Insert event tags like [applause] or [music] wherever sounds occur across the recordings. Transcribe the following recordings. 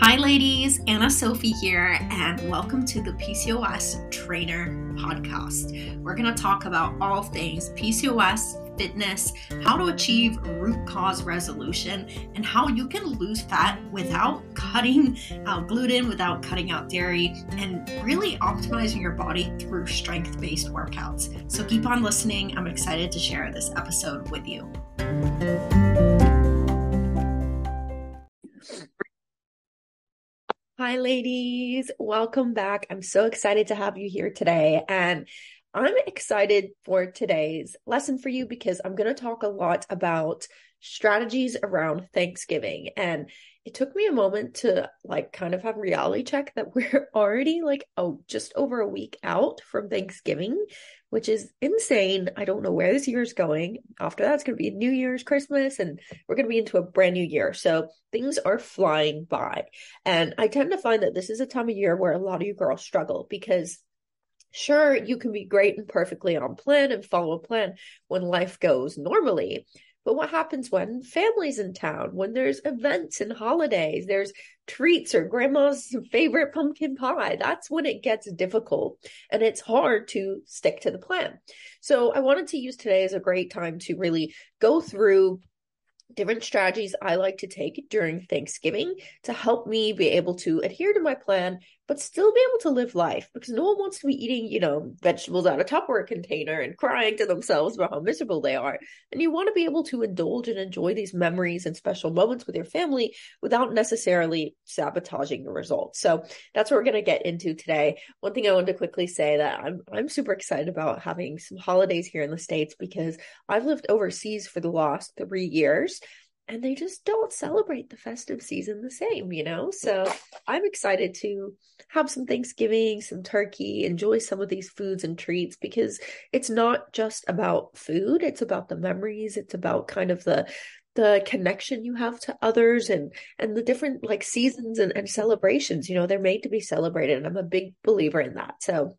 Hi, ladies, Anna Sophie here, and welcome to the PCOS Trainer Podcast. We're going to talk about all things PCOS, fitness, how to achieve root cause resolution, and how you can lose fat without cutting out gluten, without cutting out dairy, and really optimizing your body through strength based workouts. So keep on listening. I'm excited to share this episode with you. Hi, ladies. Welcome back. I'm so excited to have you here today. And I'm excited for today's lesson for you because I'm going to talk a lot about strategies around Thanksgiving. And it took me a moment to like kind of have reality check that [laughs] we're already like, oh, just over a week out from Thanksgiving which is insane. I don't know where this year is going. After that, it's going to be New Year's, Christmas, and we're going to be into a brand new year. So things are flying by. And I tend to find that this is a time of year where a lot of you girls struggle because sure, you can be great and perfectly on plan and follow a plan when life goes normally. But what happens when family's in town, when there's events and holidays, there's treats or grandma's [laughs] favorite pumpkin pie? That's when it gets difficult and it's hard to stick to the plan. So I wanted to use today as a great time to really go through different strategies I like to take during Thanksgiving to help me be able to adhere to my plan, but still be able to live life because no one wants to be eating, you know, vegetables out of a Tupperware container and crying to themselves about how miserable they are. And you want to be able to indulge and enjoy these memories and special moments with your family without necessarily sabotaging the results. So that's what we're going to get into today. One thing I wanted to quickly say that I'm I'm super excited about having some holidays here in the States because I've lived overseas for the last three years and they just don't celebrate the festive season the same, you know? So I'm excited to have some Thanksgiving, some turkey, enjoy some of these foods and treats because it's not just about food, it's about the memories, it's about kind of the the connection you have to others and and the different like seasons and, and celebrations you know they're made to be celebrated and i'm a big believer in that so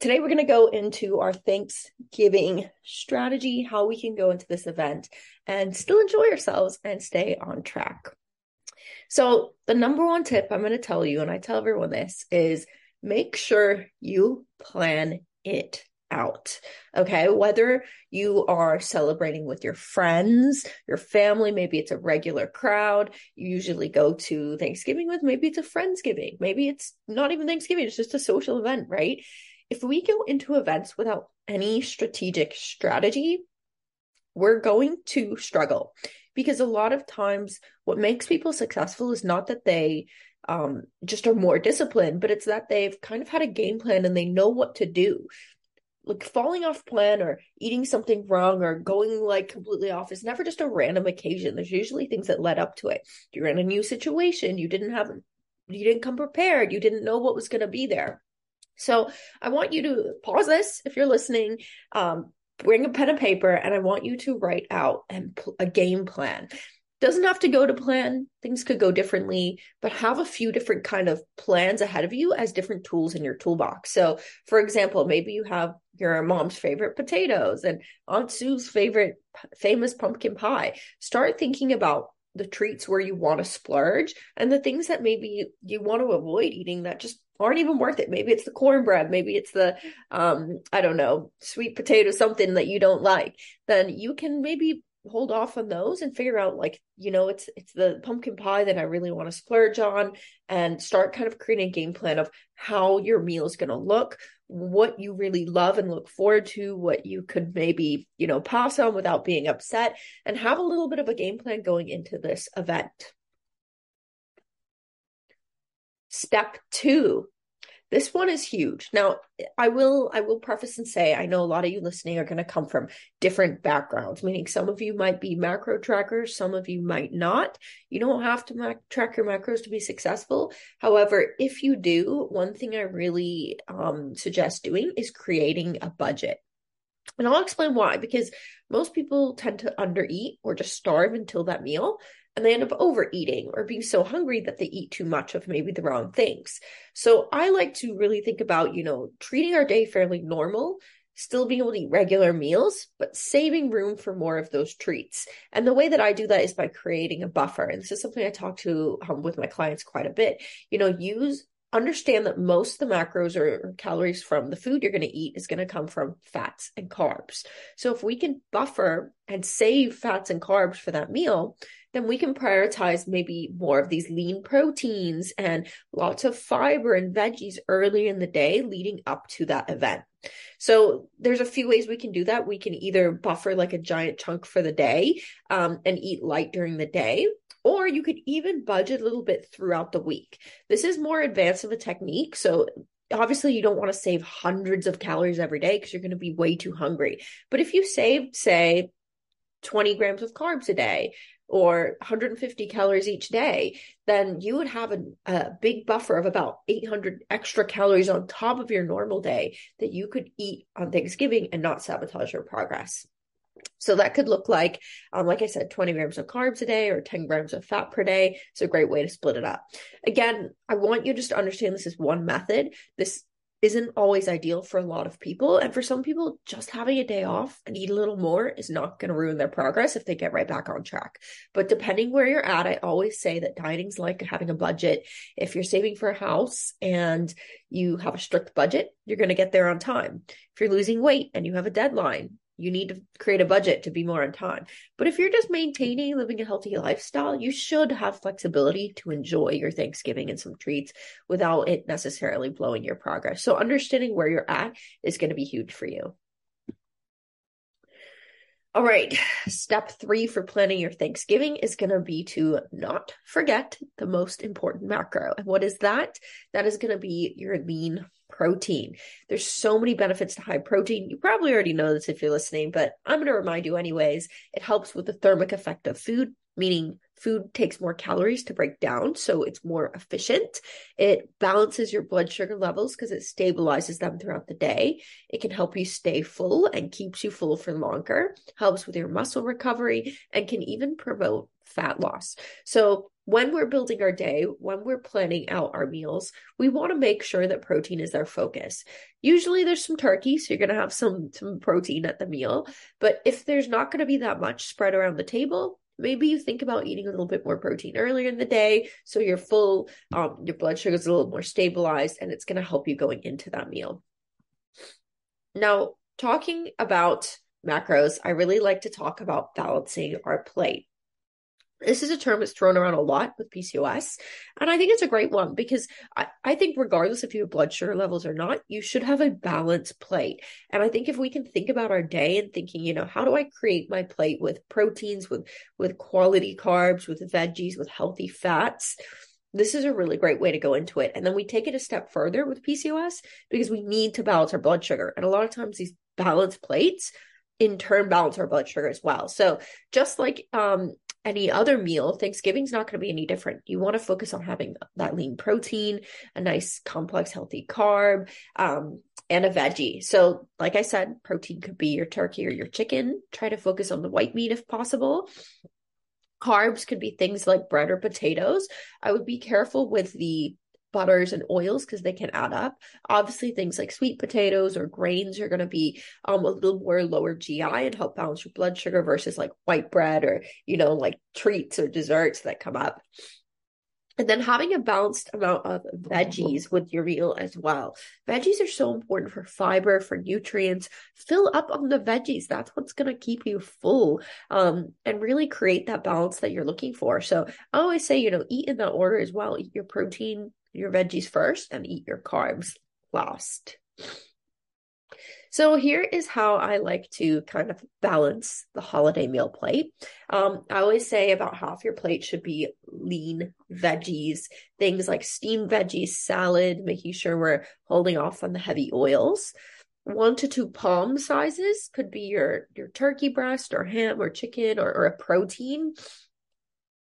today we're going to go into our Thanksgiving strategy, how we can go into this event and still enjoy ourselves and stay on track. So, the number one tip I'm going to tell you, and I tell everyone this, is make sure you plan it out. Okay. Whether you are celebrating with your friends, your family, maybe it's a regular crowd you usually go to Thanksgiving with, maybe it's a Friendsgiving, maybe it's not even Thanksgiving, it's just a social event, right? If we go into events without any strategic strategy, we're going to struggle because a lot of times what makes people successful is not that they um, just are more disciplined, but it's that they've kind of had a game plan and they know what to do. Like falling off plan or eating something wrong or going like completely off is never just a random occasion. There's usually things that led up to it. You're in a new situation, you didn't have, you didn't come prepared, you didn't know what was going to be there. So I want you to pause this if you're listening. Um, bring a pen and paper, and I want you to write out and a game plan. Doesn't have to go to plan. Things could go differently, but have a few different kind of plans ahead of you as different tools in your toolbox. So, for example, maybe you have your mom's favorite potatoes and Aunt Sue's favorite famous pumpkin pie. Start thinking about the treats where you want to splurge and the things that maybe you you want to avoid eating that just aren't even worth it. Maybe it's the cornbread, maybe it's the um I don't know, sweet potato something that you don't like. Then you can maybe hold off on those and figure out like, you know, it's it's the pumpkin pie that I really want to splurge on and start kind of creating a game plan of how your meal is going to look, what you really love and look forward to, what you could maybe, you know, pass on without being upset and have a little bit of a game plan going into this event. Step two, this one is huge. Now, I will I will preface and say I know a lot of you listening are going to come from different backgrounds, meaning some of you might be macro trackers, some of you might not. You don't have to mac- track your macros to be successful. However, if you do, one thing I really um, suggest doing is creating a budget. And I'll explain why, because most people tend to undereat or just starve until that meal and they end up overeating or being so hungry that they eat too much of maybe the wrong things. So I like to really think about, you know, treating our day fairly normal, still being able to eat regular meals, but saving room for more of those treats. And the way that I do that is by creating a buffer. And this is something I talk to um, with my clients quite a bit. You know, use understand that most of the macros or, calories from the food you're going to eat is going to come from fats and carbs. So if we can buffer and save fats and carbs for that meal, then we can prioritize maybe more of these lean proteins and lots of fiber and veggies early in the day leading up to that event. So there's a few ways we can do that. We can either buffer like a giant chunk for the day um, and eat light during the day, or you could even budget a little bit throughout the week. This is more advanced of a technique. So obviously you don't want to save hundreds of calories every day because you're going to be way too hungry. But if you save, say, 20 grams of carbs a day or 150 calories each day, then you would have a, a, big buffer of about 800 extra calories on top of your normal day that you could eat on Thanksgiving and not sabotage your progress. So that could look like, um, like I said, 20 grams of carbs a day or 10 grams of fat per day. It's a great way to split it up. Again, I want you just to understand this is one method. This isn't always ideal for a lot of people. And for some people, just having a day off and eat a little more is not going to ruin their progress if they get right back on track. But depending where you're at, I always say that dieting's like having a budget. If you're saving for a house and you have a strict budget, you're going to get there on time. If you're losing weight and you have a deadline, you need to create a budget to be more on time. But if you're just maintaining living a healthy lifestyle, you should have flexibility to enjoy your Thanksgiving and some treats without it necessarily blowing your progress. So understanding where you're at is going to be huge for you. All right, step three for planning your Thanksgiving is going to be to not forget the most important macro. And what is that? That is going to be your lean protein. There's so many benefits to high protein. You probably already know this if you're listening, but I'm going to remind you anyways. It helps with the thermic effect of food, meaning food takes more calories to break down, so it's more efficient. It balances your blood sugar levels because it stabilizes them throughout the day. It can help you stay full and keeps you full for longer, helps with your muscle recovery, and can even promote fat loss. So when we're building our day, when we're planning out our meals, we want to make sure that protein is our focus. Usually there's some turkey, so you're going to have some some protein at the meal, but if there's not going to be that much spread around the table, maybe you think about eating a little bit more protein earlier in the day so you're full um, your blood sugar is a little more stabilized and it's going to help you going into that meal. Now talking about macros i really like to talk about balancing our plate this is a term that's thrown around a lot with PCOS. And I think it's a great one because I, I think, regardless if you have blood sugar levels or not, you should have a balanced plate. And I think if we can think about our day and thinking, you know, how do I create my plate with proteins, with, with quality carbs, with veggies, with healthy fats? This is a really great way to go into it. And then we take it a step further with PCOS because we need to balance our blood sugar. And a lot of times these balanced plates in turn balance our blood sugar as well. So just like um any other meal, Thanksgiving's not going to be any different. You want to focus on having that lean protein, a nice, complex, healthy carb, um, and a veggie. So, like I said, protein could be your turkey or your chicken. Try to focus on the white meat if possible. Carbs could be things like bread or potatoes. I would be careful with the butters and oils because they can add up. Obviously, things like sweet potatoes or grains are going to be um, a little more lower GI and help balance your blood sugar versus like white bread or, you know, like treats or desserts that come up. And then having a balanced amount of veggies with your meal as well. Veggies are so important for fiber, for nutrients. Fill up on the veggies. That's what's going to keep you full um, and really create that balance that you're looking for. So I always say, you know, eat in that order as well. Eat your protein, your veggies first and eat your carbs last. So here is how I like to kind of balance the holiday meal plate. Um, I always say about half your plate should be lean veggies, things like steamed veggies, salad, making sure we're holding off on the heavy oils. One to two palm sizes could be your your turkey breast or ham or chicken or, or a protein.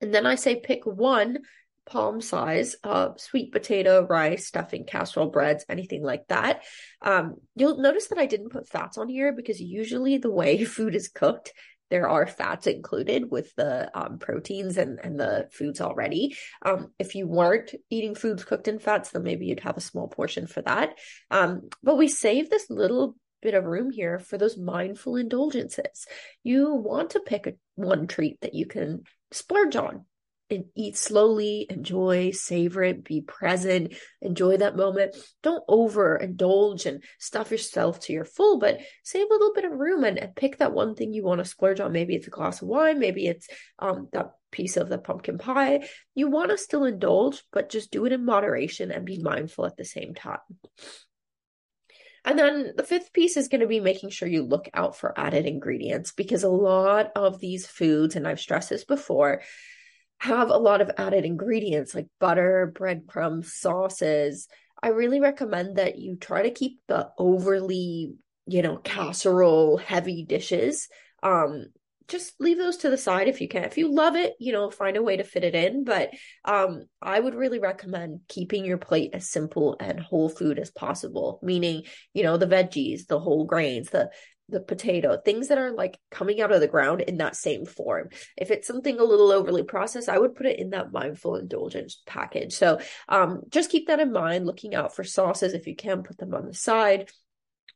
And then I say pick one palm size uh, sweet potato, rice, stuffing, casserole breads, anything like that. Um, you'll notice that I didn't put fats on here because usually the way [laughs] food is cooked, there are fats included with the um, proteins and, and the foods already. Um, if you weren't eating foods cooked in fats, then maybe you'd have a small portion for that. Um, but we save this little bit of room here for those mindful indulgences. You want to pick a, one treat that you can splurge on and eat slowly, enjoy, savor it, be present, enjoy that moment. Don't overindulge and stuff yourself to your full, but save a little bit of room and, and pick that one thing you want to splurge on. Maybe it's a glass of wine, maybe it's um that piece of the pumpkin pie. You want to still indulge, but just do it in moderation and be mindful at the same time. And then the fifth piece is going to be making sure you look out for added ingredients because a lot of these foods, and I've stressed this before, have a lot of added ingredients like butter, breadcrumbs, sauces. I really recommend that you try to keep the overly, you know, casserole heavy dishes. Um, just leave those to the side if you can. If you love it, you know, find a way to fit it in. But um, I would really recommend keeping your plate as simple and whole food as possible, meaning, you know, the veggies, the whole grains, the the potato, things that are like coming out of the ground in that same form. If it's something a little overly processed, I would put it in that mindful indulgence package. So um, just keep that in mind, looking out for sauces. If you can, put them on the side.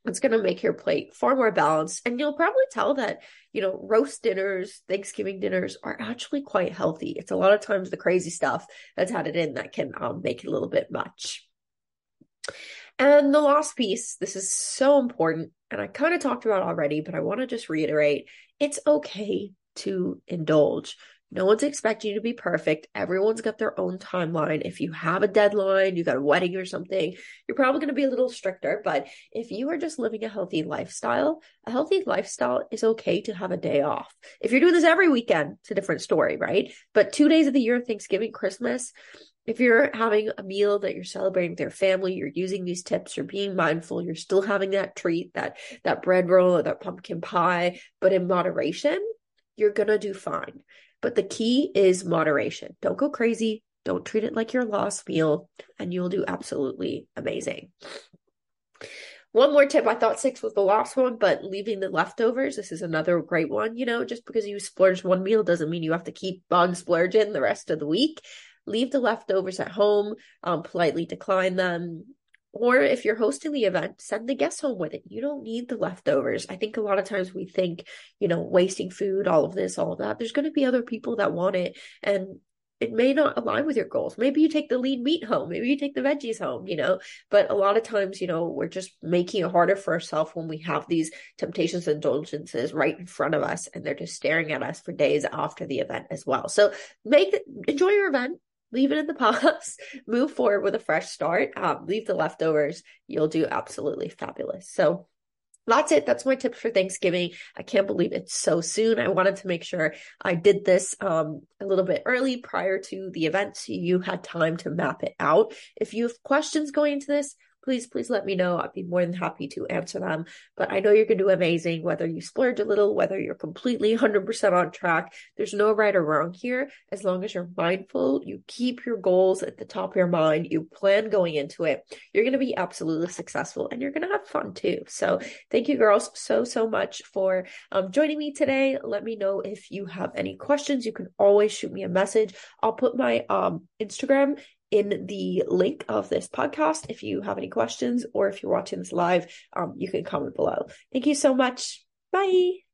It's going to make your plate far more balanced. And you'll probably tell that, you know, roast dinners, Thanksgiving dinners are actually quite healthy. It's a lot of times the crazy stuff that's added in that can um, make it a little bit much. And the last piece, this is so important, and I kind of talked about already, but I want to just reiterate it's okay to indulge. No one's expecting you to be perfect. Everyone's got their own timeline. If you have a deadline, you got a wedding or something, you're probably going to be a little stricter. But if you are just living a healthy lifestyle, a healthy lifestyle is okay to have a day off. If you're doing this every weekend, it's a different story, right? But two days of the year, Thanksgiving, Christmas, if you're having a meal that you're celebrating with your family, you're using these tips, you're being mindful, you're still having that treat, that that bread roll or that pumpkin pie, but in moderation, you're gonna do fine. But the key is moderation. Don't go crazy. Don't treat it like your lost meal, and you'll do absolutely amazing. One more tip. I thought six was the last one, but leaving the leftovers, this is another great one. You know, just because you splurged one meal doesn't mean you have to keep on splurging the rest of the week leave the leftovers at home, um, politely decline them. Or if you're hosting the event, send the guests home with it. You don't need the leftovers. I think a lot of times we think, you know, wasting food, all of this, all of that. There's going to be other people that want it. And it may not align with your goals. Maybe you take the lean meat home. Maybe you take the veggies home, you know. But a lot of times, you know, we're just making it harder for ourselves when we have these temptations and indulgences right in front of us and they're just staring at us for days after the event as well. So make enjoy your event, leave it in the [laughs] past, move forward with a fresh start, um, leave the leftovers. You'll do absolutely fabulous. So that's it. That's my tips for Thanksgiving. I can't believe it's so soon. I wanted to make sure I did this um, a little bit early prior to the event so you had time to map it out. If you have questions going into this, please, please let me know. I'd be more than happy to answer them. But I know you're going to do amazing, whether you splurge a little, whether you're completely [laughs] 100% on track. There's no right or wrong here. As long as you're mindful, you keep your goals at the top of your mind, you plan going into it, you're going to be absolutely successful and you're going to have fun too. So thank you, girls, so, so much for um, joining me today. Let me know if you have any questions. You can always shoot me a message. I'll put my um, Instagram in the link of this podcast. If you have any questions or if you're watching this live, um, you can comment below. Thank you so much. Bye.